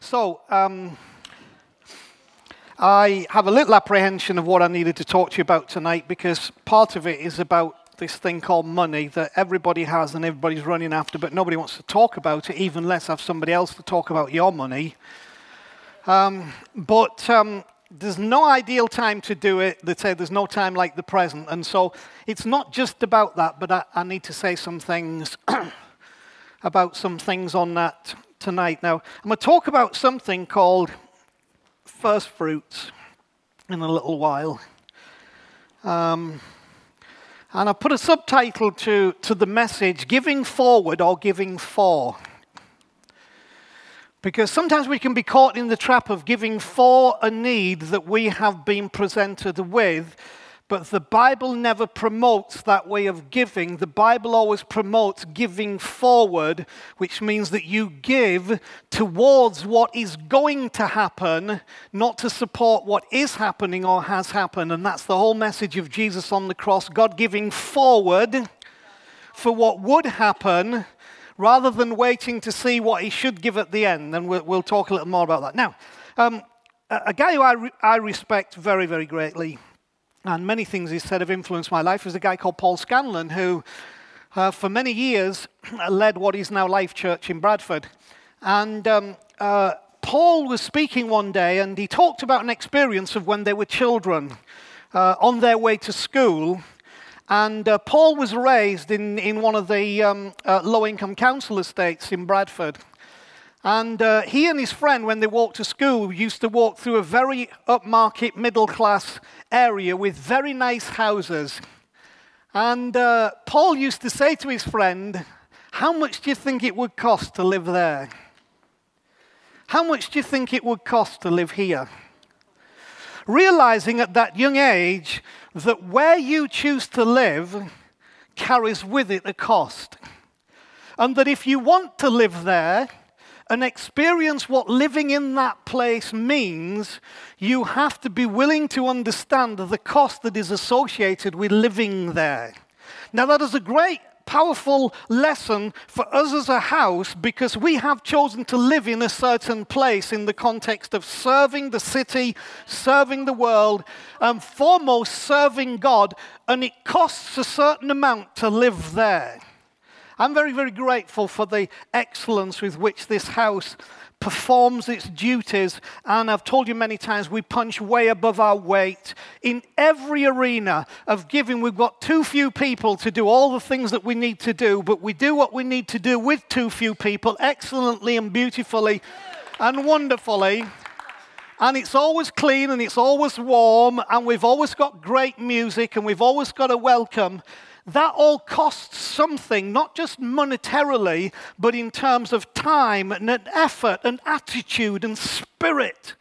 So, um, I have a little apprehension of what I needed to talk to you about tonight because part of it is about this thing called money that everybody has and everybody's running after, but nobody wants to talk about it, even less have somebody else to talk about your money. Um, but um, there's no ideal time to do it. They say there's no time like the present. And so it's not just about that, but I, I need to say some things about some things on that tonight. Now, I'm going to talk about something called first fruits in a little while. Um, and I put a subtitle to, to the message Giving Forward or Giving For. Because sometimes we can be caught in the trap of giving for a need that we have been presented with but the Bible never promotes that way of giving. The Bible always promotes giving forward, which means that you give towards what is going to happen, not to support what is happening or has happened. And that's the whole message of Jesus on the cross God giving forward for what would happen rather than waiting to see what he should give at the end. And we'll, we'll talk a little more about that. Now, um, a, guy who I, re- I respect very, very greatly and many things he said have influenced my life. There's a guy called Paul Scanlon who, uh, for many years, led what is now Life Church in Bradford. And um, uh, Paul was speaking one day and he talked about an experience of when they were children uh, on their way to school. And uh, Paul was raised in, in one of the um, uh, low income council estates in Bradford. And uh, he and his friend, when they walked to school, used to walk through a very upmarket, middle class area with very nice houses. And uh, Paul used to say to his friend, How much do you think it would cost to live there? How much do you think it would cost to live here? Realizing at that young age that where you choose to live carries with it a cost. And that if you want to live there, and experience what living in that place means, you have to be willing to understand the cost that is associated with living there. Now, that is a great powerful lesson for us as a house because we have chosen to live in a certain place in the context of serving the city, serving the world, and foremost serving God, and it costs a certain amount to live there. I'm very, very grateful for the excellence with which this house performs its duties. And I've told you many times, we punch way above our weight. In every arena of giving, we've got too few people to do all the things that we need to do, but we do what we need to do with too few people excellently and beautifully and wonderfully. And it's always clean and it's always warm, and we've always got great music and we've always got a welcome that all costs something, not just monetarily, but in terms of time and effort and attitude and spirit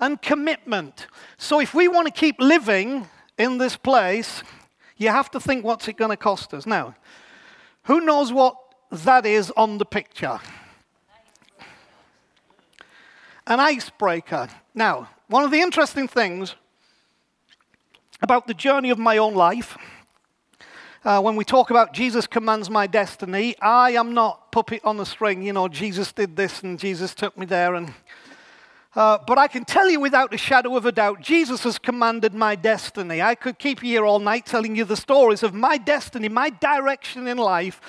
and commitment. So if we want to keep living in this place, you have to think what's it going to cost us. Now, who knows what that is on the picture? An icebreaker. Now, one of the interesting things about the journey of my own life uh, when we talk about Jesus commands my destiny, I am not puppet on a string. You know, Jesus did this and Jesus took me there. And, uh, but I can tell you without a shadow of a doubt, Jesus has commanded my destiny. I could keep you here all night telling you the stories of my destiny, my direction in life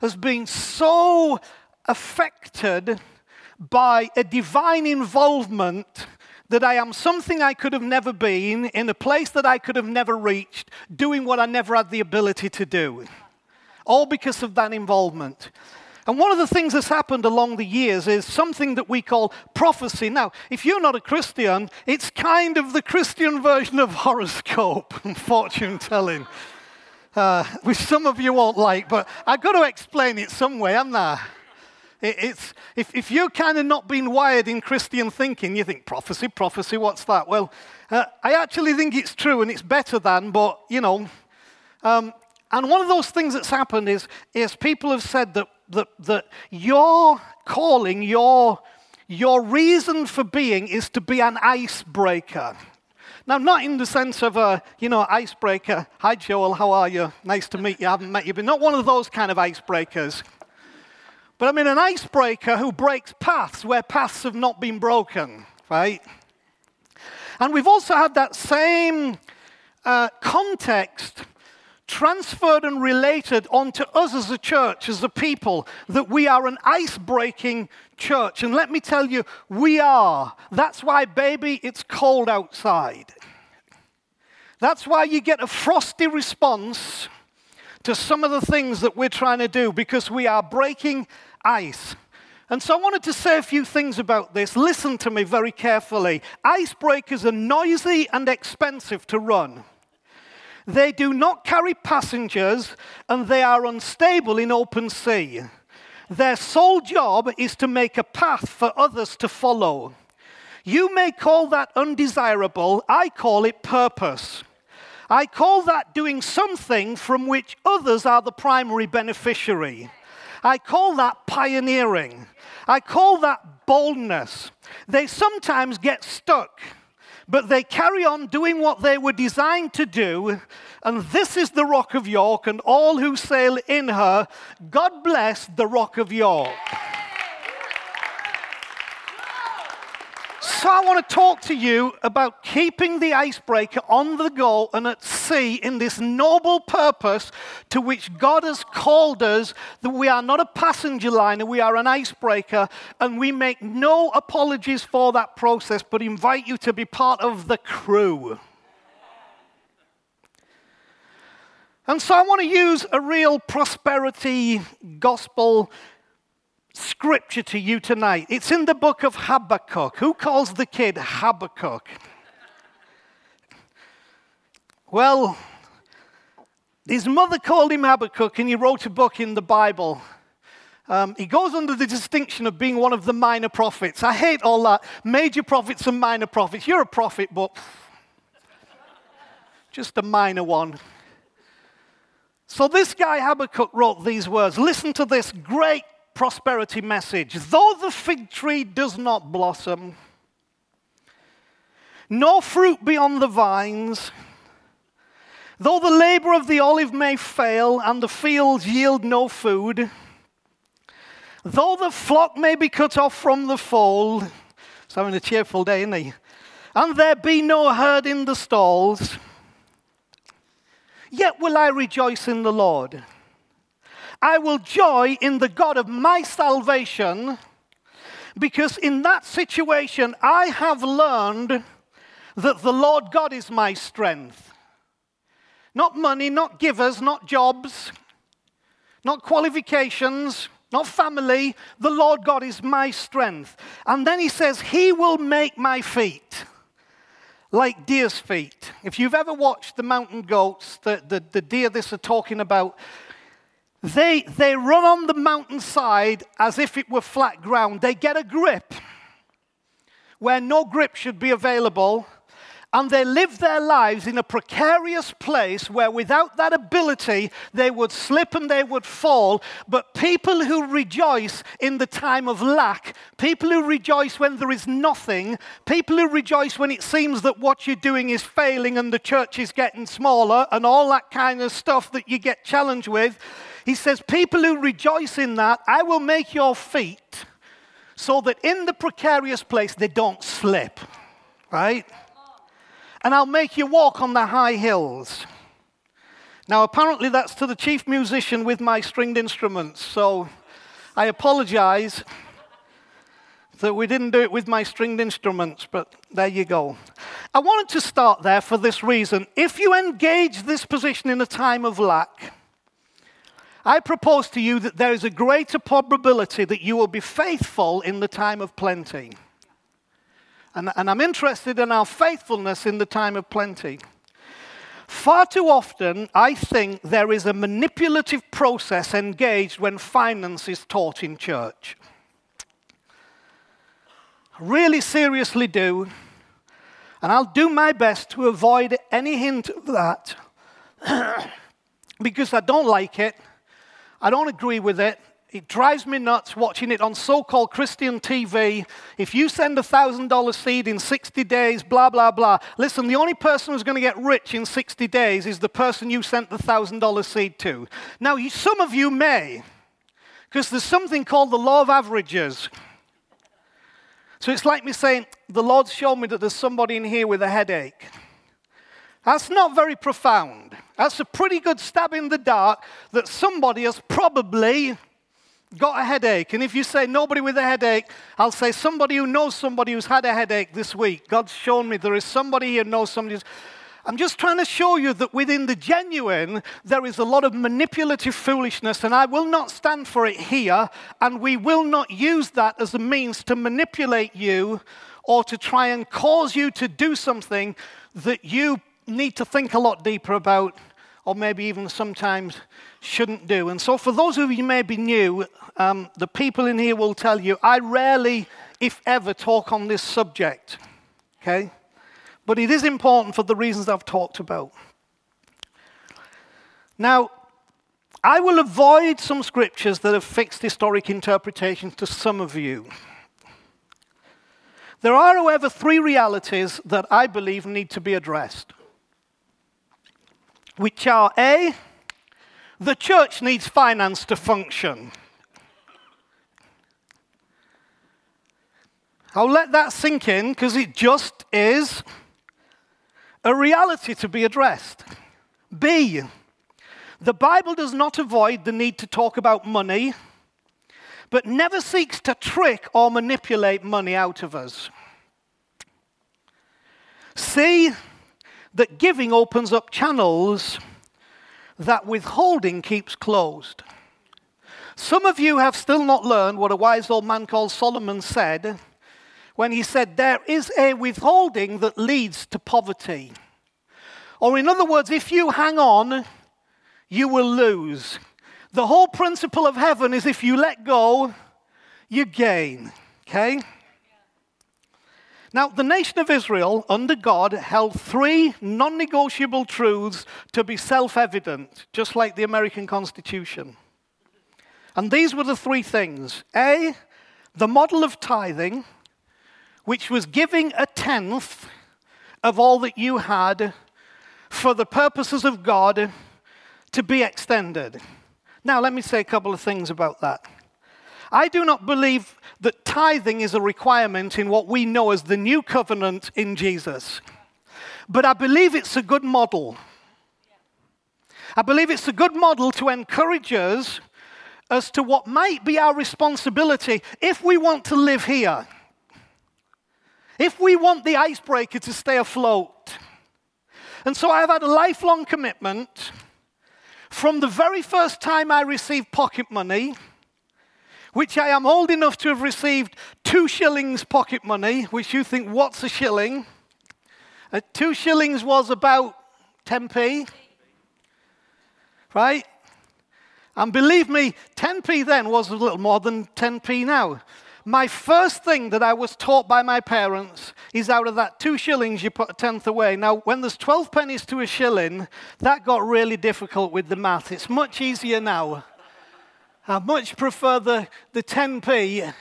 has been so affected by a divine involvement that I am something I could have never been, in a place that I could have never reached, doing what I never had the ability to do. All because of that involvement. And one of the things that's happened along the years is something that we call prophecy. Now, if you're not a Christian, it's kind of the Christian version of horoscope and fortune telling, uh, which some of you won't like, but I've got to explain it some way, haven't I? It's, if, if you're kind of not been wired in Christian thinking, you think, prophecy, prophecy, what's that? Well, uh, I actually think it's true and it's better than, but, you know. Um, and one of those things that's happened is, is people have said that, that, that your calling, your, your reason for being is to be an icebreaker. Now, not in the sense of a, you know, icebreaker. Hi, Joel, how are you? Nice to meet you. I haven't met you, but not one of those kind of icebreakers. But I mean, an icebreaker who breaks paths where paths have not been broken, right? And we've also had that same uh, context transferred and related onto us as a church, as a people, that we are an ice breaking church. And let me tell you, we are. That's why, baby, it's cold outside. That's why you get a frosty response to some of the things that we're trying to do because we are breaking ice. And so I wanted to say a few things about this. Listen to me very carefully. Icebreakers are noisy and expensive to run. They do not carry passengers and they are unstable in open sea. Their sole job is to make a path for others to follow. You may call that undesirable, I call it purpose. I call that doing something from which others are the primary beneficiary. I call that pioneering. I call that boldness. They sometimes get stuck, but they carry on doing what they were designed to do. And this is the Rock of York and all who sail in her. God bless the Rock of York. So, I want to talk to you about keeping the icebreaker on the go and at sea in this noble purpose to which God has called us that we are not a passenger liner, we are an icebreaker, and we make no apologies for that process, but invite you to be part of the crew. And so, I want to use a real prosperity gospel scripture to you tonight. It's in the book of Habakkuk. Who calls the kid Habakkuk? Well, his mother called him Habakkuk, and he wrote a book in the Bible. Um, he goes under the distinction of being one of the minor prophets. I hate all that. Major prophets and minor prophets. You're a prophet, but just a minor one. So, this guy Habakkuk wrote these words. Listen to this great prosperity message. Though the fig tree does not blossom, no fruit be on the vines, though the labor of the olive may fail and the fields yield no food, though the flock may be cut off from the fold, it's having a cheerful day, isn't he? And there be no herd in the stalls, yet will I rejoice in the Lord. I will joy in the God of my salvation because in that situation I have learned that the Lord God is my strength. Not money, not givers, not jobs, not qualifications, not family. The Lord God is my strength. And then he says, He will make my feet like deer's feet. If you've ever watched the mountain goats, the, the, the deer this are talking about, they, they run on the mountainside as if it were flat ground. They get a grip where no grip should be available. And they live their lives in a precarious place where, without that ability, they would slip and they would fall. But people who rejoice in the time of lack, people who rejoice when there is nothing, people who rejoice when it seems that what you're doing is failing and the church is getting smaller, and all that kind of stuff that you get challenged with, he says, People who rejoice in that, I will make your feet so that in the precarious place they don't slip, right? And I'll make you walk on the high hills. Now, apparently, that's to the chief musician with my stringed instruments, so I apologize that we didn't do it with my stringed instruments, but there you go. I wanted to start there for this reason. If you engage this position in a time of lack, I propose to you that there is a greater probability that you will be faithful in the time of plenty. And, and I'm interested in our faithfulness in the time of plenty. Far too often, I think there is a manipulative process engaged when finance is taught in church. Really seriously do. And I'll do my best to avoid any hint of that because I don't like it. I don't agree with it. It drives me nuts watching it on so called Christian TV. If you send a $1,000 seed in 60 days, blah, blah, blah. Listen, the only person who's going to get rich in 60 days is the person you sent the $1,000 seed to. Now, you, some of you may, because there's something called the law of averages. So it's like me saying, The Lord's shown me that there's somebody in here with a headache. That's not very profound. That's a pretty good stab in the dark that somebody has probably got a headache. And if you say nobody with a headache, I'll say somebody who knows somebody who's had a headache this week. God's shown me there is somebody here who knows somebody who's. I'm just trying to show you that within the genuine, there is a lot of manipulative foolishness, and I will not stand for it here, and we will not use that as a means to manipulate you or to try and cause you to do something that you need to think a lot deeper about or maybe even sometimes shouldn't do. And so, for those of you who may be new, um, the people in here will tell you I rarely, if ever, talk on this subject. Okay? But it is important for the reasons I've talked about. Now, I will avoid some scriptures that have fixed historic interpretations to some of you. There are, however, three realities that I believe need to be addressed which are A, the church needs finance to function. I'll let that sink in because it just is a reality to be addressed. B, the Bible does not avoid the need to talk about money, but never seeks to trick or manipulate money out of us. C, that giving opens up channels that withholding keeps closed. Some of you have still not learned what a wise old man called Solomon said when he said, There is a withholding that leads to poverty. Or, in other words, if you hang on, you will lose. The whole principle of heaven is if you let go, you gain. Okay? Now, the nation of Israel, under God, held three non negotiable truths to be self evident, just like the American Constitution. And these were the three things A, the model of tithing, which was giving a tenth of all that you had for the purposes of God to be extended. Now, let me say a couple of things about that. I do not believe that tithing is a requirement in what we know as the new covenant in Jesus. But I believe it's a good model. I believe it's a good model to encourage us as to what might be our responsibility if we want to live here. If we want the icebreaker to stay afloat. And so I've had a lifelong commitment from the very first time I received pocket money which I am old enough to have received two shillings pocket money, which you think, what's a shilling? Uh, two shillings was about 10p, right? And believe me, 10p then was a little more than 10p now. My first thing that I was taught by my parents is out of that two shillings, you put a tenth away. Now, when there's 12 pennies to a shilling, that got really difficult with the math. It's much easier now. I much prefer the, the 10p.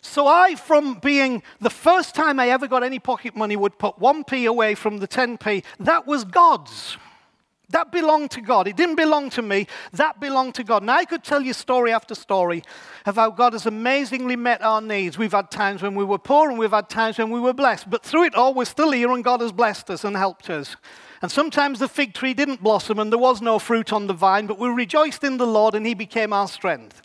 So I, from being the first time I ever got any pocket money, would put 1p away from the 10p. That was God's. That belonged to God. It didn't belong to me. That belonged to God. And I could tell you story after story of how God has amazingly met our needs. We've had times when we were poor and we've had times when we were blessed. But through it all, we're still here and God has blessed us and helped us. And sometimes the fig tree didn't blossom and there was no fruit on the vine, but we rejoiced in the Lord and he became our strength.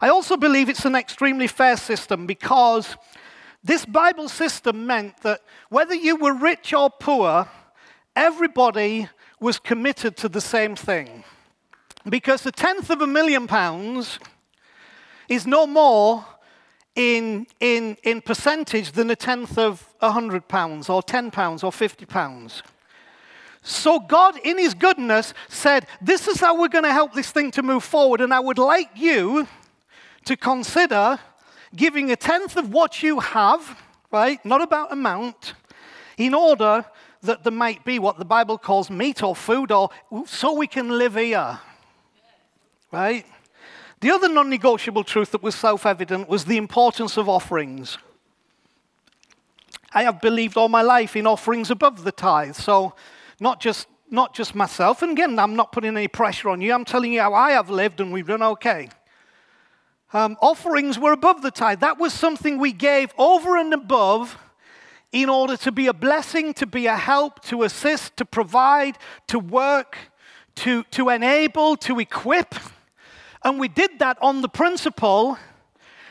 I also believe it's an extremely fair system because this Bible system meant that whether you were rich or poor, everybody was committed to the same thing. Because a tenth of a million pounds is no more in, in, in percentage than a tenth of a hundred pounds or ten pounds or fifty pounds. So, God, in His goodness, said, This is how we're going to help this thing to move forward. And I would like you to consider giving a tenth of what you have, right? Not about amount, in order that there might be what the Bible calls meat or food, or so we can live here, right? The other non negotiable truth that was self evident was the importance of offerings. I have believed all my life in offerings above the tithe. So, not just, not just myself, and again, I'm not putting any pressure on you, I'm telling you how I have lived and we've done okay. Um, offerings were above the tithe. That was something we gave over and above in order to be a blessing, to be a help, to assist, to provide, to work, to, to enable, to equip. And we did that on the principle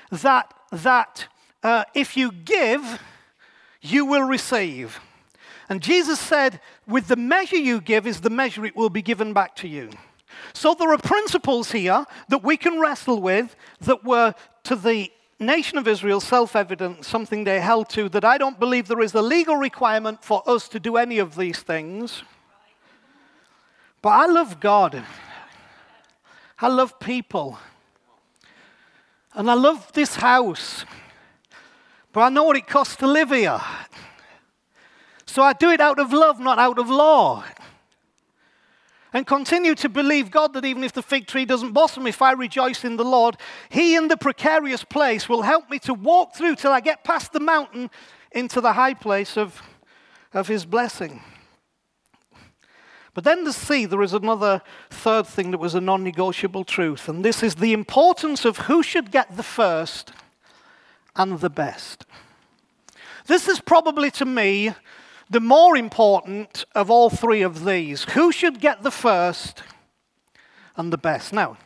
that, that uh, if you give, you will receive. And Jesus said, with the measure you give is the measure it will be given back to you. So there are principles here that we can wrestle with that were to the nation of Israel self evident, something they held to, that I don't believe there is a legal requirement for us to do any of these things. But I love God. I love people. And I love this house. But I know what it costs to live here. So I do it out of love, not out of law. And continue to believe God that even if the fig tree doesn't blossom, if I rejoice in the Lord, He in the precarious place will help me to walk through till I get past the mountain into the high place of, of His blessing. But then to see, there is another third thing that was a non negotiable truth, and this is the importance of who should get the first and the best. This is probably to me the more important of all three of these. Who should get the first and the best? Now,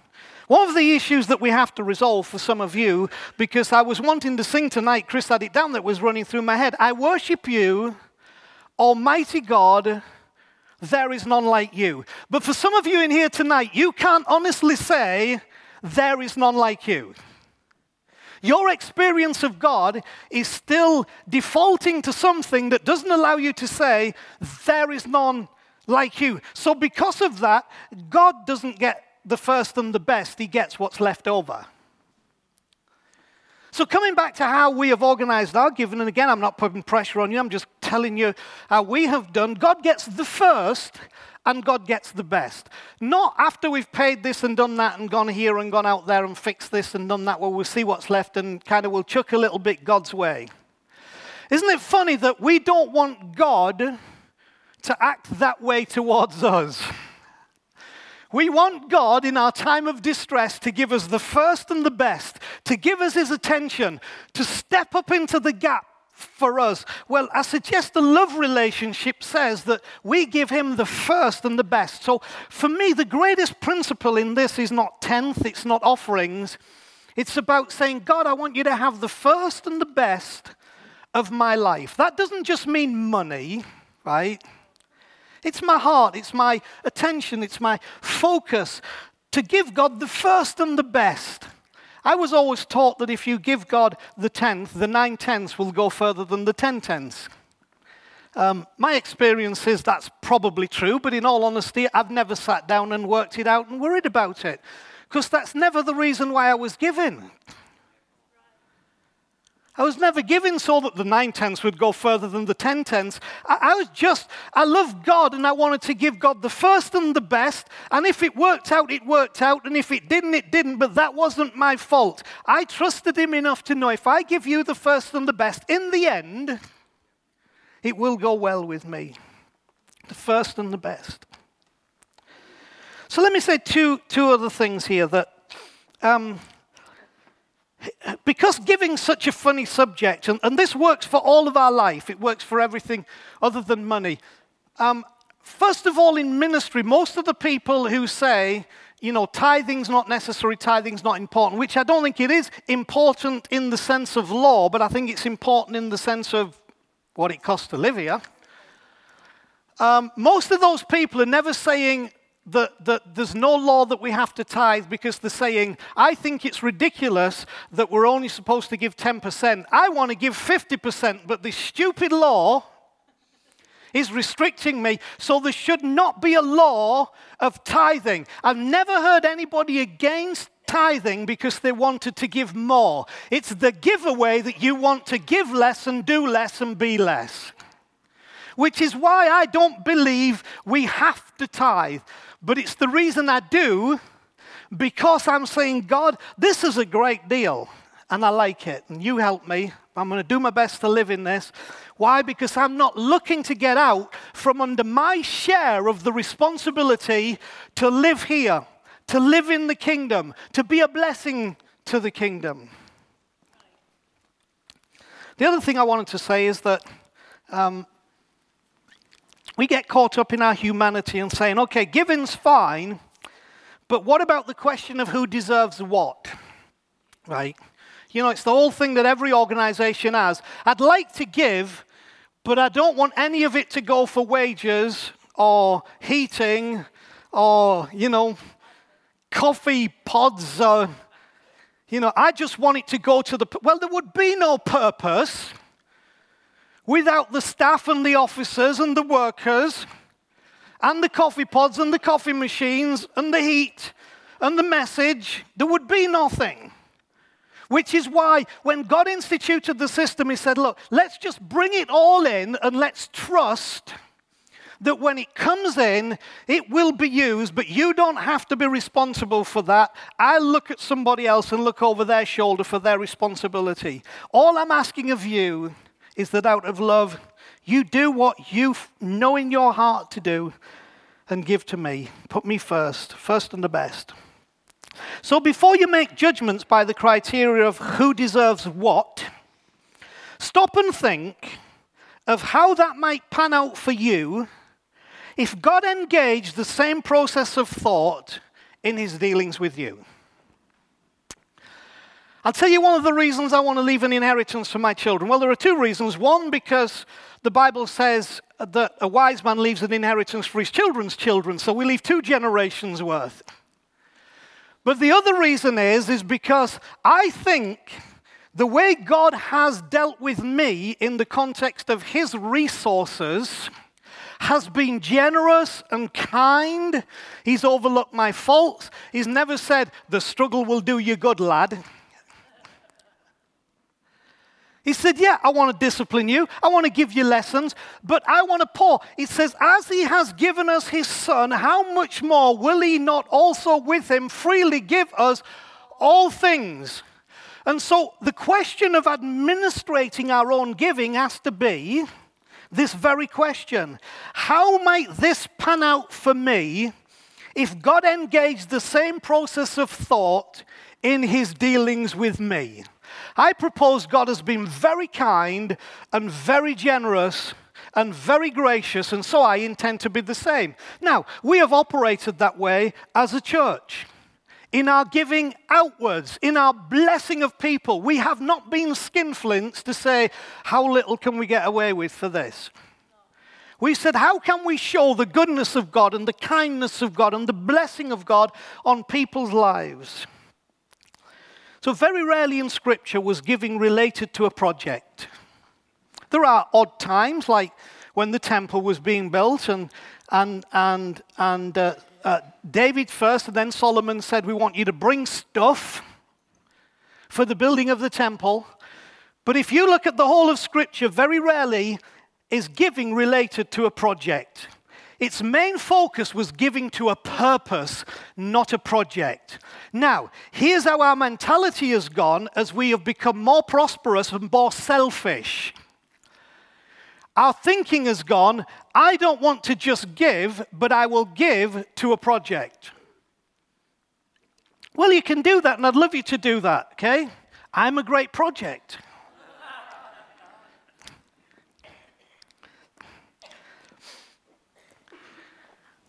one of the issues that we have to resolve for some of you, because I was wanting to sing tonight, Chris had it down that was running through my head. I worship you, Almighty God, there is none like you. But for some of you in here tonight, you can't honestly say, there is none like you. Your experience of God is still defaulting to something that doesn't allow you to say, There is none like you. So, because of that, God doesn't get the first and the best, He gets what's left over. So, coming back to how we have organized our giving, and again, I'm not putting pressure on you, I'm just telling you how we have done. God gets the first, and God gets the best. Not after we've paid this and done that and gone here and gone out there and fixed this and done that, where we'll see what's left and kind of we'll chuck a little bit God's way. Isn't it funny that we don't want God to act that way towards us? We want God in our time of distress to give us the first and the best, to give us his attention, to step up into the gap for us? Well, I suggest the love relationship says that we give him the first and the best. So for me, the greatest principle in this is not tenth, it's not offerings. It's about saying, God, I want you to have the first and the best of my life. That doesn't just mean money, right? It's my heart, it's my attention, it's my focus to give God the first and the best. I was always taught that if you give God the tenth, the nine tenths will go further than the ten tenths. Um, my experience is that's probably true, but in all honesty, I've never sat down and worked it out and worried about it. Because that's never the reason why I was given. I was never given so that the nine tenths would go further than the ten tenths. I, I, was just, I loved God and I wanted to give God the first and the best. And if it worked out, it worked out. And if it didn't, it didn't. But that wasn't my fault. I trusted Him enough to know if I give you the first and the best, in the end, it will go well with me. The first and the best. So let me say two, two other things here that. Um, because giving such a funny subject, and, and, this works for all of our life, it works for everything other than money. Um, first of all, in ministry, most of the people who say, you know, tithing's not necessary, tithing's not important, which I don't think it is important in the sense of law, but I think it's important in the sense of what it costs to live here. Um, most of those people are never saying, that, that there's no law that we have to tithe because they're saying, I think it's ridiculous that we're only supposed to give 10%. I want to give 50%, but this stupid law is restricting me. So there should not be a law of tithing. I've never heard anybody against tithing because they wanted to give more. It's the giveaway that you want to give less and do less and be less. Which is why I don't believe we have to tithe. But it's the reason I do because I'm saying, God, this is a great deal and I like it, and you help me. I'm going to do my best to live in this. Why? Because I'm not looking to get out from under my share of the responsibility to live here, to live in the kingdom, to be a blessing to the kingdom. The other thing I wanted to say is that um, we get caught up in our humanity and saying, okay, giving's fine, but what about the question of who deserves what? Right? You know, it's the whole thing that every organization has. I'd like to give, but I don't want any of it to go for wages or heating or, you know, coffee pods or, you know, I just want it to go to the. Well, there would be no purpose without the staff and the officers and the workers and the coffee pods and the coffee machines and the heat and the message. There would be nothing. Which is why when God instituted the system, He said, Look, let's just bring it all in and let's trust that when it comes in, it will be used, but you don't have to be responsible for that. I look at somebody else and look over their shoulder for their responsibility. All I'm asking of you is that out of love, you do what you know in your heart to do and give to me. Put me first, first and the best. So before you make judgments by the criteria of who deserves what, stop and think of how that might pan out for you if God engaged the same process of thought in his dealings with you. I'll tell you one of the reasons I want to leave an inheritance for my children. Well, there are two reasons. One, because the Bible says that a wise man leaves an inheritance for his children's children, so we leave two generations worth. But the other reason is, is because I think the way God has dealt with me in the context of his resources has been generous and kind. He's overlooked my faults. He's never said, The struggle will do you good, lad. He said, Yeah, I want to discipline you. I want to give you lessons, but I want to pour. He says, As he has given us his son, how much more will he not also with him freely give us all things? And so the question of administrating our own giving has to be this very question How might this pan out for me if God engaged the same process of thought in his dealings with me? I propose God has been very kind and very generous and very gracious, and so I intend to be the same. Now, we have operated that way as a church. In our giving outwards, in our blessing of people, we have not been skinflints to say, How little can we get away with for this? We said, How can we show the goodness of God and the kindness of God and the blessing of God on people's lives? So, very rarely in Scripture was giving related to a project. There are odd times, like when the temple was being built, and, and, and, and uh, uh, David first, and then Solomon said, We want you to bring stuff for the building of the temple. But if you look at the whole of Scripture, very rarely is giving related to a project. Its main focus was giving to a purpose, not a project. Now, here's how our mentality has gone as we have become more prosperous and more selfish. Our thinking has gone, I don't want to just give, but I will give to a project. Well, you can do that, and I'd love you to do that, okay? I'm a great project.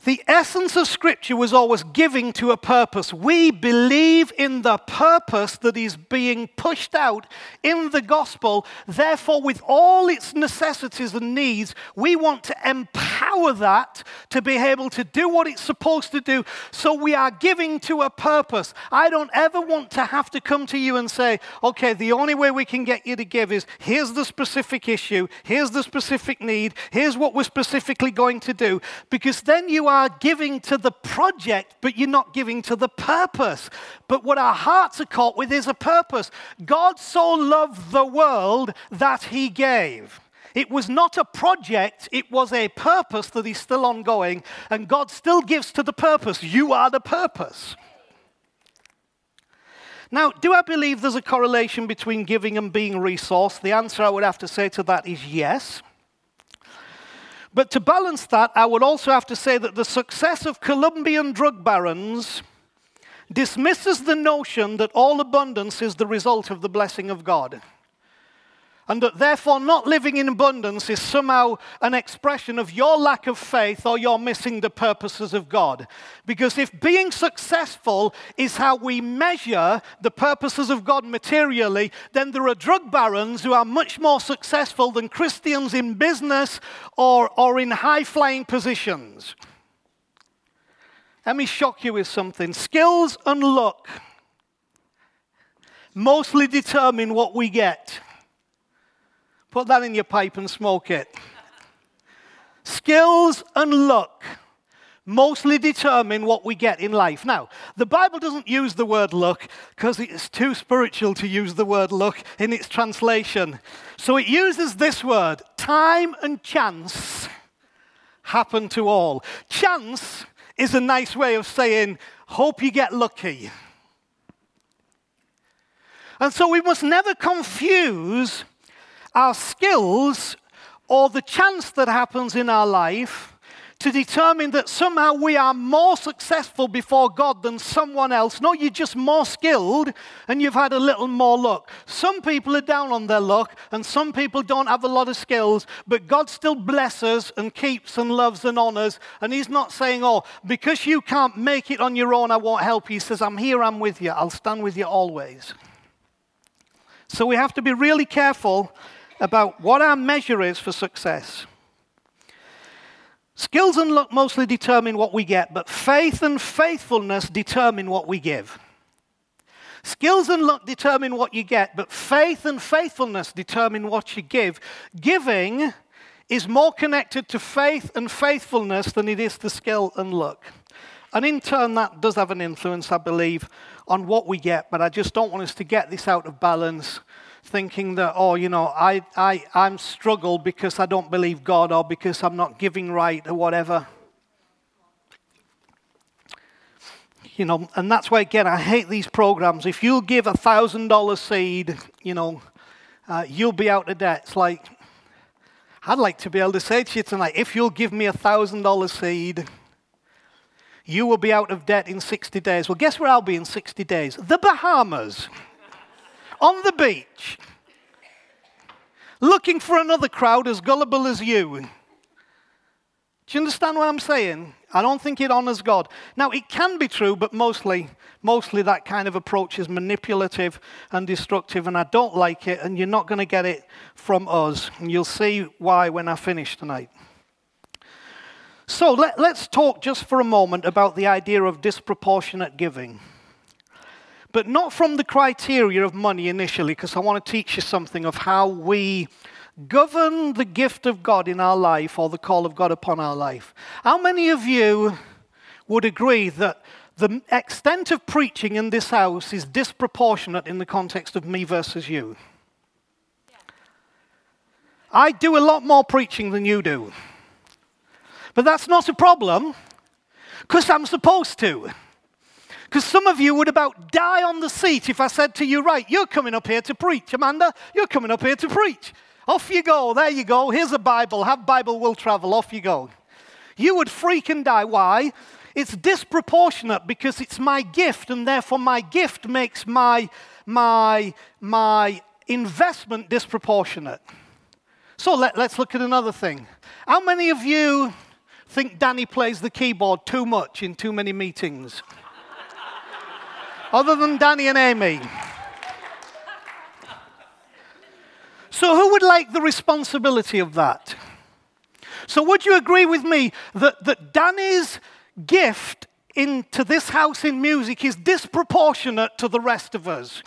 The essence of Scripture was always giving to a purpose. We believe in the purpose that is being pushed out in the gospel. Therefore, with all its necessities and needs, we want to empower that to be able to do what it's supposed to do. So we are giving to a purpose. I don't ever want to have to come to you and say, okay, the only way we can get you to give is here's the specific issue, here's the specific need, here's what we're specifically going to do. Because then you are giving to the project, but you're not giving to the purpose. But what our hearts are caught with is a purpose. God so loved the world that he gave. It was not a project, it was a purpose that is still ongoing, and God still gives to the purpose. You are the purpose. Now, do I believe there's a correlation between giving and being resourced? The answer I would have to say to that is yes. But to balance that, I would also have to say that the success of Colombian drug barons dismisses the notion that all abundance is the result of the blessing of God and that therefore not living in abundance is somehow an expression of your lack of faith or you're missing the purposes of God. Because if being successful is how we measure the purposes of God materially, then there are drug barons who are much more successful than Christians in business or, or in high flying positions. Let me shock you with something. Skills and luck mostly determine what we get. Put that in your pipe and smoke it. Skills and luck mostly determine what we get in life. Now, the Bible doesn't use the word luck because it's too spiritual to use the word luck in its translation. So it uses this word time and chance happen to all. Chance is a nice way of saying, hope you get lucky. And so we must never confuse our skills or the chance that happens in our life to determine that somehow we are more successful before God than someone else. No, you're just more skilled and you've had a little more luck. Some people are down on their luck and some people don't have a lot of skills, but God still blesses and keeps and loves and honors. And He's not saying, oh, because you can't make it on your own, I won't help you. He says, I'm here, I'm with you, I'll stand with you always. So we have to be really careful about what our measure is for success. Skills and luck mostly determine what we get, but faith and faithfulness determine what we give. Skills and luck determine what you get, but faith and faithfulness determine what you give. Giving is more connected to faith and faithfulness than it is to skill and luck. And in turn, that does have an influence, I believe, on what we get, but I just don't want us to get this out of balance thinking that, oh, you know, I, I, I'm struggled because I don't believe God or because I'm not giving right or whatever. You know, and that's why, again, I hate these programs. If you'll give a $1,000 seed, you know, uh, you'll be out of debt. It's like, I'd like to be able to say to you tonight, if you'll give me a $1,000 seed, you will be out of debt in 60 days. Well, guess where I'll be in 60 days? The Bahamas on the beach, looking for another crowd as gullible as you. Do you understand what I'm saying? I don't think it honors God. Now, it can be true, but mostly, mostly that kind of approach is manipulative and destructive, and I don't like it, and you're not going to get it from us. And you'll see why when I finish tonight. So let, us talk just for a moment about the idea of disproportionate giving but not from the criteria of money initially, because I want to teach you something of how we govern the gift of God in our life or the call of God upon our life. How many of you would agree that the extent of preaching in this house is disproportionate in the context of me versus you? I do a lot more preaching than you do. But that's not a problem because I'm supposed to. Because some of you would about die on the seat if I said to you, right, you're coming up here to preach. Amanda, you're coming up here to preach. Off you go. There you go. Here's a Bible. Have Bible will travel. Off you go. You would freak and die. Why? It's disproportionate because it's my gift, and therefore my gift makes my, my, my investment disproportionate. So let, let's look at another thing. How many of you think Danny plays the keyboard too much in too many meetings? Other than Danny and Amy. So, who would like the responsibility of that? So, would you agree with me that, that Danny's gift into this house in music is disproportionate to the rest of us?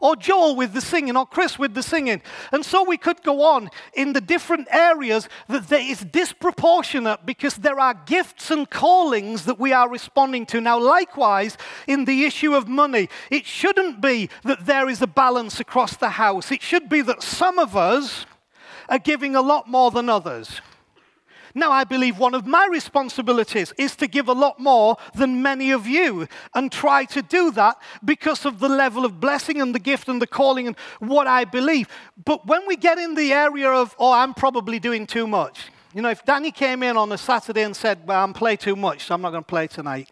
Or Joel with the singing, or Chris with the singing. And so we could go on in the different areas that there is disproportionate because there are gifts and callings that we are responding to. Now, likewise, in the issue of money, it shouldn't be that there is a balance across the house. It should be that some of us are giving a lot more than others. Now, I believe one of my responsibilities is to give a lot more than many of you and try to do that because of the level of blessing and the gift and the calling and what I believe. But when we get in the area of, oh, I'm probably doing too much, you know, if Danny came in on a Saturday and said, well, I'm playing too much, so I'm not going to play tonight.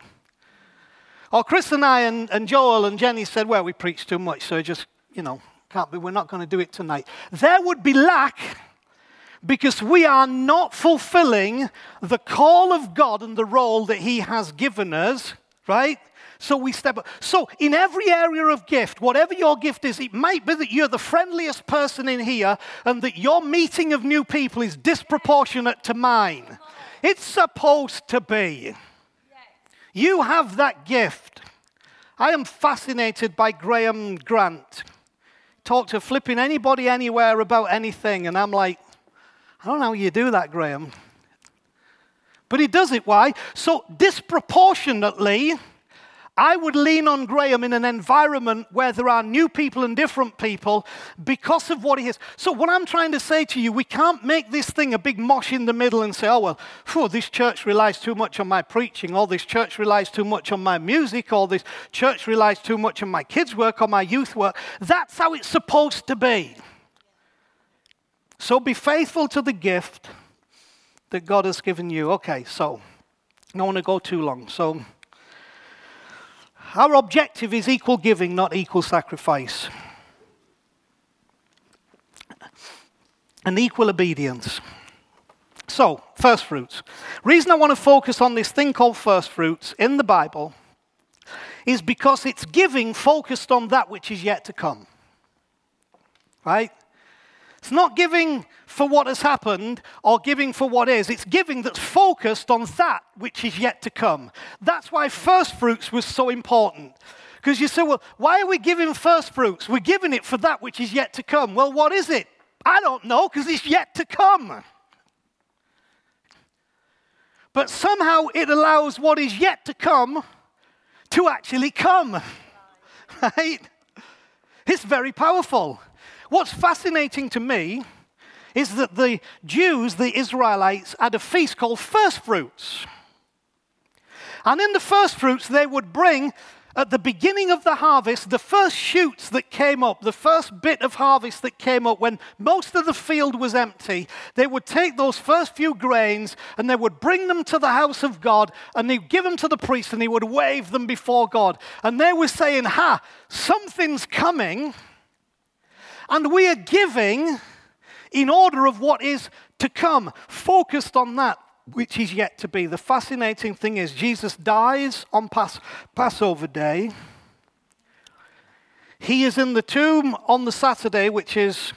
Or Chris and I and, and Joel and Jenny said, well, we preach too much, so just, you know, can't be, we're not going to do it tonight. There would be lack because we are not fulfilling the call of God and the role that He has given us, right? So we step up. So, in every area of gift, whatever your gift is, it might be that you're the friendliest person in here and that your meeting of new people is disproportionate to mine. It's supposed to be. You have that gift. I am fascinated by Graham Grant. Talk to flipping anybody anywhere about anything, and I'm like, I don't know how you do that, Graham. But he does it. Why? So, disproportionately, I would lean on Graham in an environment where there are new people and different people because of what he is. So, what I'm trying to say to you, we can't make this thing a big mosh in the middle and say, oh, well, phew, this church relies too much on my preaching, or this church relies too much on my music, or this church relies too much on my kids' work or my youth work. That's how it's supposed to be. So be faithful to the gift that God has given you. Okay, so I don't want to go too long. So our objective is equal giving, not equal sacrifice. And equal obedience. So, first fruits. Reason I want to focus on this thing called first fruits in the Bible is because it's giving focused on that which is yet to come. Right? It's not giving for what has happened or giving for what is. It's giving that's focused on that which is yet to come. That's why first fruits was so important. Because you say, well, why are we giving first fruits? We're giving it for that which is yet to come. Well, what is it? I don't know, because it's yet to come. But somehow it allows what is yet to come to actually come. Right? It's very powerful. What's fascinating to me is that the Jews, the Israelites, had a feast called first fruits. And in the first fruits, they would bring at the beginning of the harvest, the first shoots that came up, the first bit of harvest that came up when most of the field was empty, they would take those first few grains and they would bring them to the house of God and they'd give them to the priest and he would wave them before God. And they were saying, Ha, something's coming and we are giving in order of what is to come, focused on that which is yet to be. The fascinating thing is, Jesus dies on Pas- Passover day. He is in the tomb on the Saturday, which is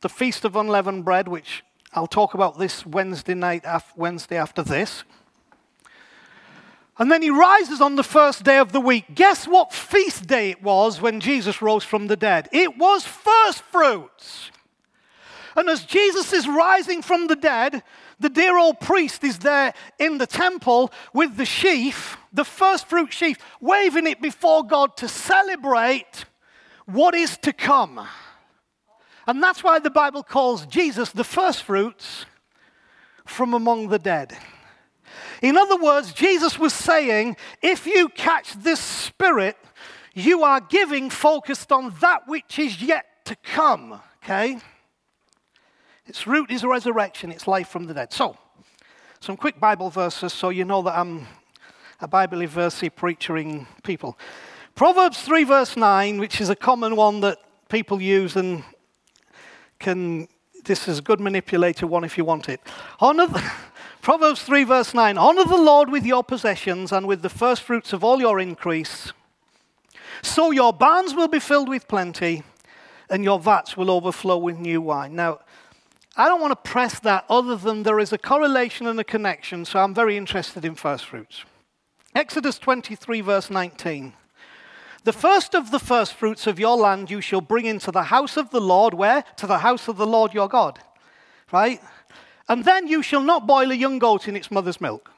the Feast of Unleavened Bread, which I'll talk about this Wednesday night, Wednesday after this. And then he rises on the first day of the week. Guess what feast day it was when Jesus rose from the dead? It was first fruits. And as Jesus is rising from the dead, the dear old priest is there in the temple with the sheaf, the first fruit sheaf, waving it before God to celebrate what is to come. And that's why the Bible calls Jesus the first fruits from among the dead. In other words, Jesus was saying, if you catch this spirit, you are giving focused on that which is yet to come. Okay? Its root is resurrection, it's life from the dead. So, some quick Bible verses so you know that I'm a Bible versey preachering people. Proverbs 3, verse 9, which is a common one that people use and can, this is a good manipulator one if you want it. Honor the, Proverbs 3, verse 9 Honor the Lord with your possessions and with the first fruits of all your increase. So your barns will be filled with plenty, and your vats will overflow with new wine. Now, I don't want to press that other than there is a correlation and a connection, so I'm very interested in first fruits. Exodus 23, verse 19. The first of the first fruits of your land you shall bring into the house of the Lord. Where? To the house of the Lord your God. Right? And then you shall not boil a young goat in its mother's milk.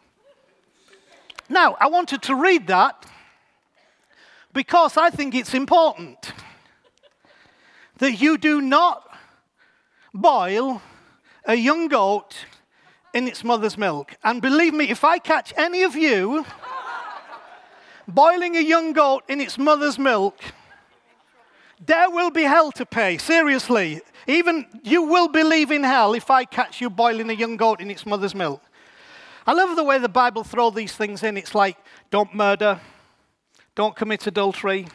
Now, I wanted to read that because I think it's important that you do not boil a young goat in its mother's milk. And believe me, if I catch any of you boiling a young goat in its mother's milk, there will be hell to pay. Seriously. Even you will believe in hell if I catch you boiling a young goat in its mother's milk. I love the way the Bible throws these things in. It's like, don't murder, don't commit adultery,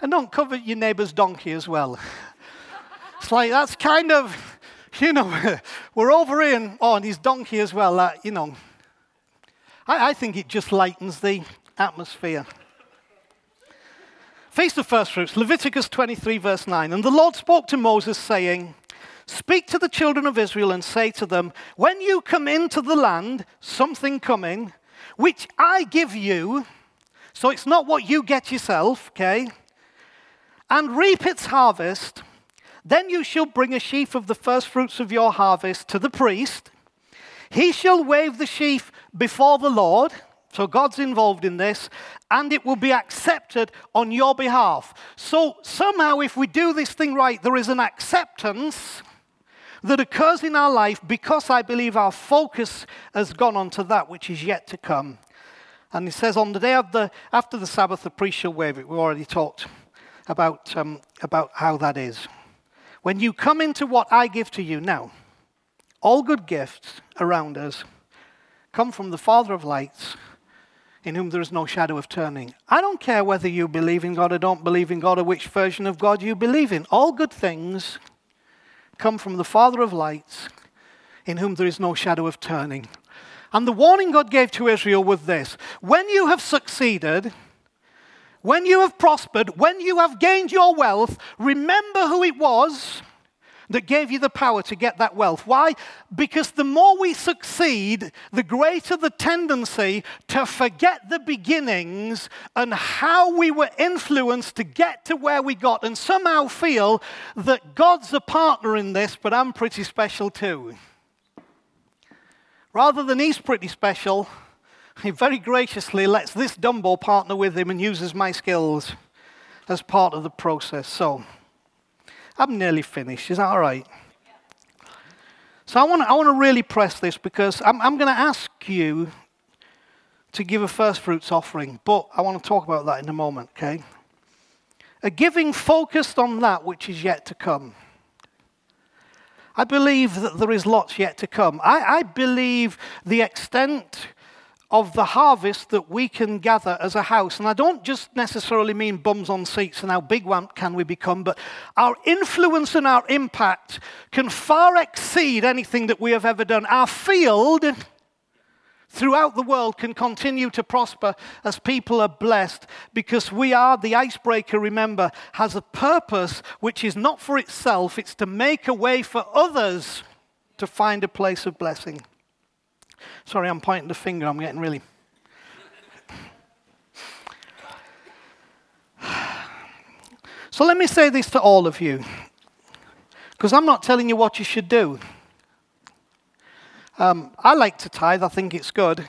and don't covet your neighbor's donkey as well. it's like, that's kind of, you know, we're over in, oh, and his donkey as well. That, you know, I, I think it just lightens the atmosphere. Feast of First Fruits, Leviticus 23, verse 9. And the Lord spoke to Moses, saying, Speak to the children of Israel and say to them, When you come into the land, something coming, which I give you, so it's not what you get yourself, okay, and reap its harvest, then you shall bring a sheaf of the first fruits of your harvest to the priest. He shall wave the sheaf before the Lord so God's involved in this, and it will be accepted on your behalf. So somehow, if we do this thing right, there is an acceptance that occurs in our life because I believe our focus has gone on to that which is yet to come. And he says, on the day of the, after the Sabbath, the priest shall wave it. We already talked about, um, about how that is. When you come into what I give to you now, all good gifts around us come from the Father of lights in whom there is no shadow of turning. I don't care whether you believe in God or don't believe in God or which version of God you believe in. All good things come from the Father of lights, in whom there is no shadow of turning. And the warning God gave to Israel was this when you have succeeded, when you have prospered, when you have gained your wealth, remember who it was that gave you the power to get that wealth. Why? Because the more we succeed, the greater the tendency to forget the beginnings and how we were influenced to get to where we got, and somehow feel that God's a partner in this, but I'm pretty special too. Rather than he's pretty special, he very graciously lets this Dumbo partner with him and uses my skills as part of the process. So, I'm nearly finished. Is that all right? So I want to I want to really press this because I'm, I'm going to ask you to give a first fruits offering, but I want to talk about that in a moment, okay? A giving focused on that which is yet to come. I believe that there is lots yet to come. I, I believe the extent of the harvest that we can gather as a house. And I don't just necessarily mean bums on seats and how big one can we become, but our influence and our impact can far exceed anything that we have ever done. Our field throughout the world can continue to prosper as people are blessed because we are the icebreaker, remember, has a purpose which is not for itself, it's to make a way for others to find a place of blessing. Sorry, I'm pointing the finger. I'm getting really. So let me say this to all of you, because I'm not telling you what you should do. Um, I like to tithe, I think it's good.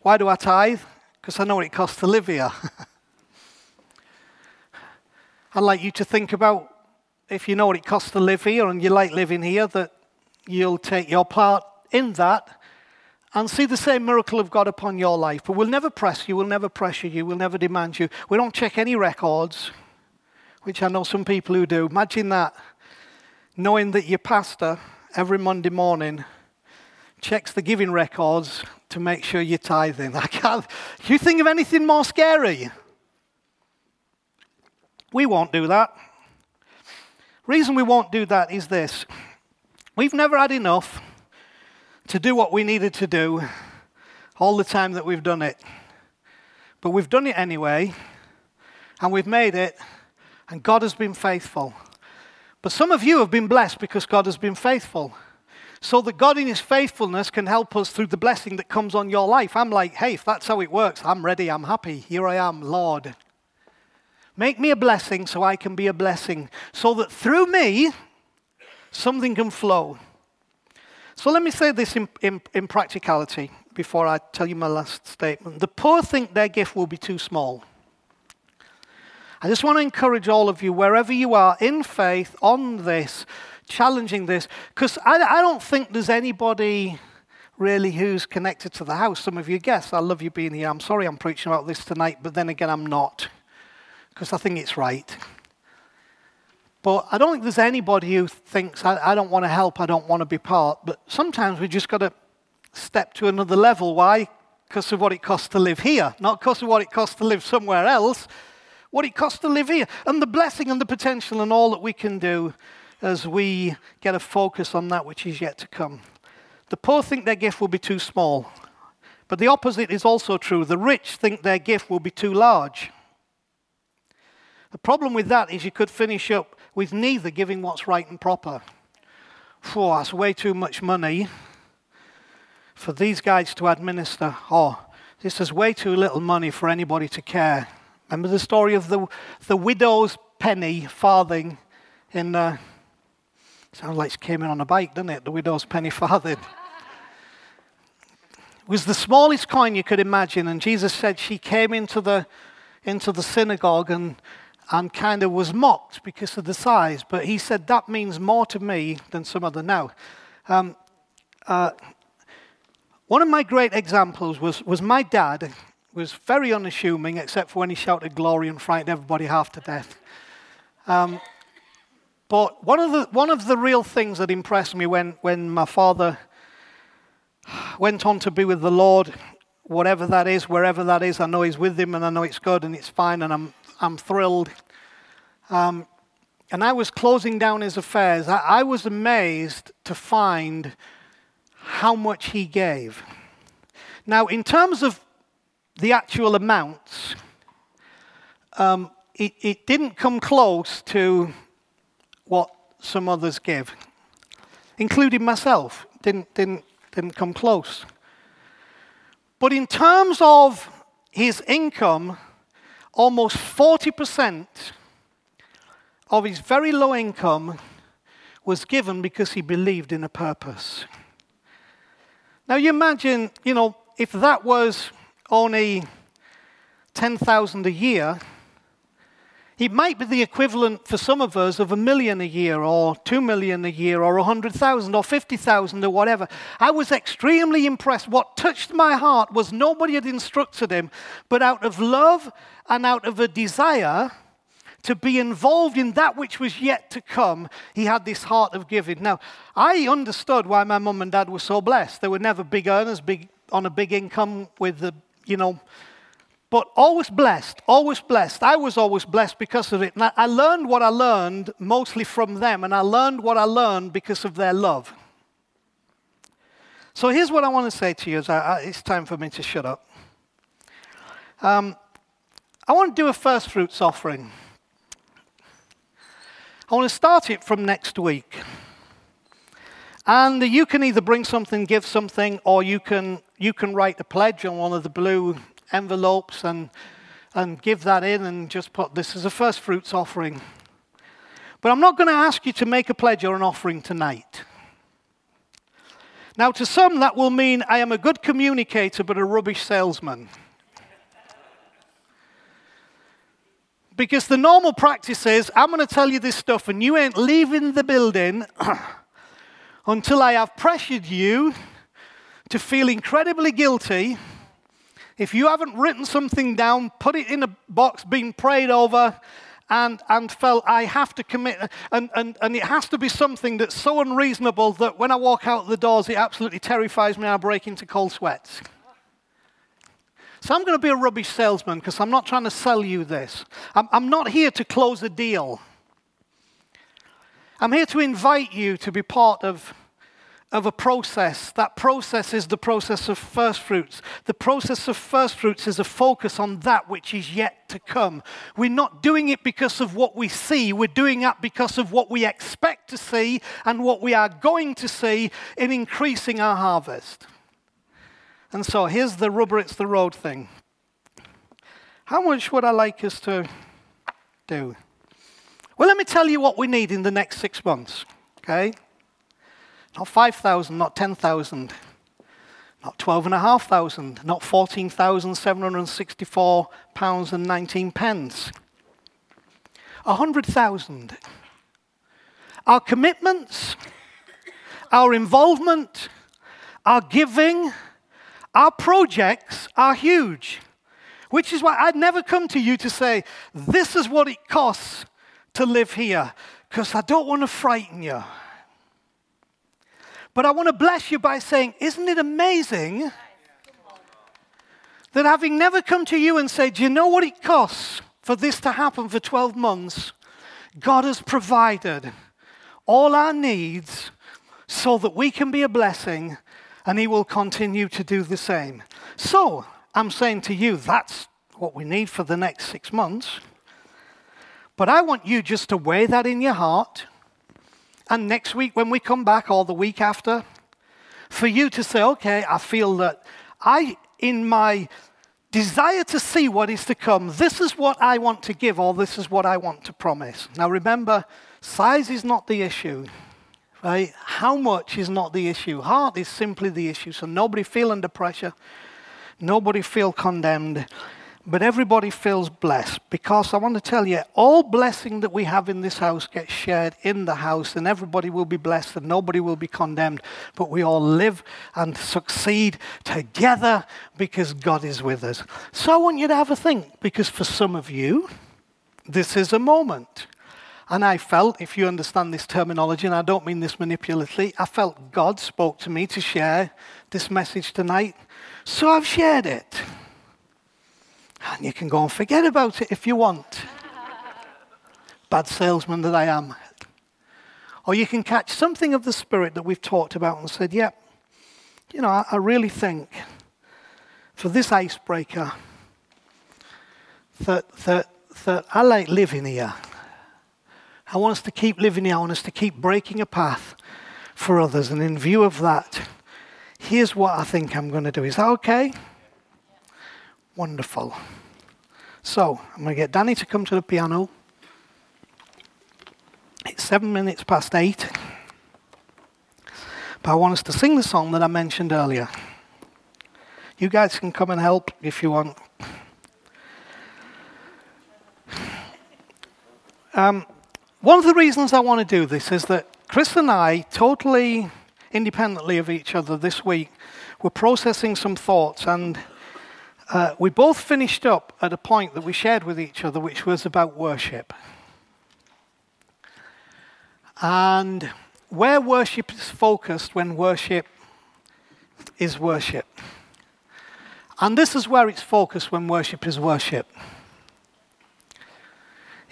Why do I tithe? Because I know what it costs to live here. I'd like you to think about if you know what it costs to live here and you like living here, that you'll take your part in that and see the same miracle of God upon your life. But we'll never press you, we'll never pressure you, we'll never demand you. We don't check any records, which I know some people who do. Imagine that, knowing that your pastor every Monday morning checks the giving records to make sure you're tithing. I can't. You think of anything more scary? We won't do that. Reason we won't do that is this: we've never had enough to do what we needed to do all the time that we've done it. But we've done it anyway, and we've made it, and God has been faithful. But some of you have been blessed because God has been faithful. So that God in His faithfulness can help us through the blessing that comes on your life. I'm like, hey, if that's how it works, I'm ready, I'm happy. Here I am, Lord. Make me a blessing so I can be a blessing, so that through me, something can flow. So let me say this in, in, in, practicality before I tell you my last statement. The poor think their gift will be too small. I just want to encourage all of you, wherever you are, in faith on this, challenging this, because I, I don't think there's anybody really who's connected to the house. Some of you guess. I love you being here. I'm sorry I'm preaching about this tonight, but then again, I'm not, because I think it's right. But I don't think there's anybody who thinks, I, I don't want to help, I don't want to be part. But sometimes we just got to step to another level. Why? Because of what it costs to live here, not because of what it costs to live somewhere else, what it costs to live here, and the blessing and the potential and all that we can do as we get a focus on that which is yet to come. The poor think their gift will be too small, but the opposite is also true. The rich think their gift will be too large. The problem with that is you could finish up with neither giving what's right and proper. Phew, that's way too much money for these guys to administer. Oh, this is way too little money for anybody to care. Remember the story of the, the widow's penny farthing in. Uh, sounds like she came in on a bike, doesn't it? The widow's penny farthing. It was the smallest coin you could imagine, and Jesus said she came into the, into the synagogue and and kind of was mocked because of the size. But he said, That means more to me than some other. Now, um, uh, one of my great examples was, was my dad was very unassuming, except for when he shouted glory and frightened everybody half to death. Um, but one of, the, one of the real things that impressed me when, when my father went on to be with the Lord, whatever that is, wherever that is, I know he's with him and I know it's good and it's fine and I'm, I'm thrilled. Um, and I was closing down his affairs. I, I was amazed to find how much he gave. Now, in terms of the actual amounts, um, it, it didn't come close to what some others give, including myself. Didn't, didn't, didn't come close. But in terms of his income, almost 40% of his very low income was given because he believed in a purpose. Now, you imagine, you know, if that was only 10,000 a year, it might be the equivalent for some of us of a million a year, or two million a year, or a hundred thousand, or fifty thousand, or whatever. I was extremely impressed. What touched my heart was nobody had instructed him, but out of love and out of a desire to be involved in that which was yet to come, he had this heart of giving. Now, I understood why my mum and dad were so blessed. They were never big earners, big on a big income with the, you know, but always blessed, always blessed. I was always blessed because of it. And I learned what I learned mostly from them, and I learned what I learned because of their love. So here's what I want to say to you. it's time for me to shut up. Um, I want to do a first fruits offering. I want to start it from next week. And you can either bring something, give something, or you can, you can write a pledge on one of the blue envelopes and, and give that in and just put this as a first fruits offering. But I'm not going to ask you to make a pledge or an offering tonight. Now, to some, that will mean I am a good communicator but a rubbish salesman. Because the normal practice is I'm going to tell you this stuff and you ain't leaving the building until I have pressured you to feel incredibly guilty if you haven't written something down, put it in a box, been prayed over, and, and felt I have to commit, and, and, and it has to be something that's so unreasonable that when I walk out the doors, it absolutely terrifies me. I break into cold sweats. So I'm going to be a rubbish salesman because I'm not trying to sell you this. I'm, I'm not here to close a deal. I'm here to invite you to be part of of a process. That process is the process of first fruits. The process of first fruits is a focus on that which is yet to come. We're not doing it because of what we see, we're doing it because of what we expect to see and what we are going to see in increasing our harvest. And so here's the rubber, it's the road thing. How much would I like us to do? Well, let me tell you what we need in the next six months, okay? Not 5,000, not 10,000, not 12,500, not 14,764 pounds and 19 pence. 100,000. Our commitments, our involvement, our giving, our projects are huge. Which is why I'd never come to you to say, this is what it costs to live here, because I don't want to frighten you. But I want to bless you by saying, Isn't it amazing that having never come to you and said, Do you know what it costs for this to happen for 12 months? God has provided all our needs so that we can be a blessing and He will continue to do the same. So, I'm saying to you, that's what we need for the next six months. But I want you just to weigh that in your heart and next week, when we come back, or the week after, for you to say, okay, I feel that I, in my desire to see what is to come, this is what I want to give, or this is what I want to promise. Now remember, size is not the issue. Right? How much is not the issue. Heart is simply the issue. So nobody feel under pressure. Nobody feel condemned but everybody feels blessed because I want to tell you, all blessing that we have in this house gets shared in the house, and everybody will be blessed and nobody will be condemned. But we all live and succeed together because God is with us. So I want you to have a think because for some of you, this is a moment. And I felt, if you understand this terminology, and I don't mean this manipulatively, I felt God spoke to me to share this message tonight. So I've shared it. And you can go and forget about it if you want. Bad salesman that I am. Or you can catch something of the spirit that we've talked about and said, yeah, you know, I, I really think for this icebreaker that, that, that I like living here. I want us to keep living here. I want us to keep breaking a path for others. And in view of that, here's what I think I'm going to do. Is that okay? Wonderful. So, I'm going to get Danny to come to the piano. It's seven minutes past eight. But I want us to sing the song that I mentioned earlier. You guys can come and help if you want. Um, one of the reasons I want to do this is that Chris and I, totally independently of each other this week, were processing some thoughts and uh, we both finished up at a point that we shared with each other, which was about worship. And where worship is focused when worship is worship. And this is where it's focused when worship is worship.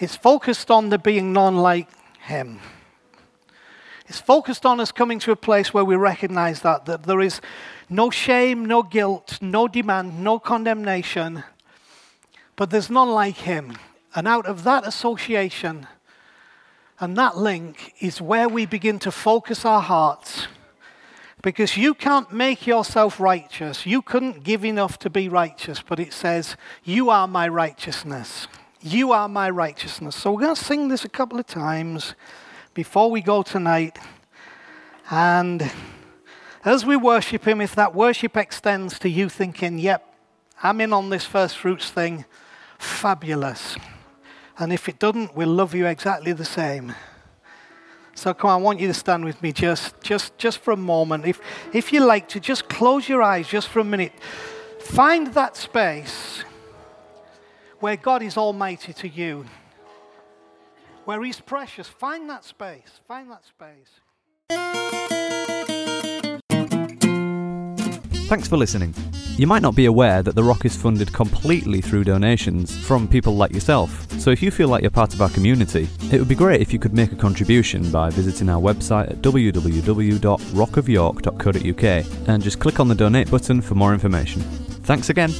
It's focused on the being none like Him. It's focused on us coming to a place where we recognize that, that there is no shame, no guilt, no demand, no condemnation. But there's none like him. And out of that association and that link is where we begin to focus our hearts. Because you can't make yourself righteous. You couldn't give enough to be righteous, but it says, You are my righteousness. You are my righteousness. So we're going to sing this a couple of times before we go tonight. And as we worship Him, if that worship extends to you thinking, yep, I'm in on this first fruits thing, fabulous. And if it doesn't, we'll love you exactly the same. So come on, I want you to stand with me just, just, just for a moment. If, if you like to, just close your eyes just for a minute. Find that space where God is almighty to you, where He's precious. Find that space. Find that space. Thanks for listening. You might not be aware that The Rock is funded completely through donations from people like yourself, so if you feel like you're part of our community, it would be great if you could make a contribution by visiting our website at www.rockofyork.co.uk and just click on the donate button for more information. Thanks again.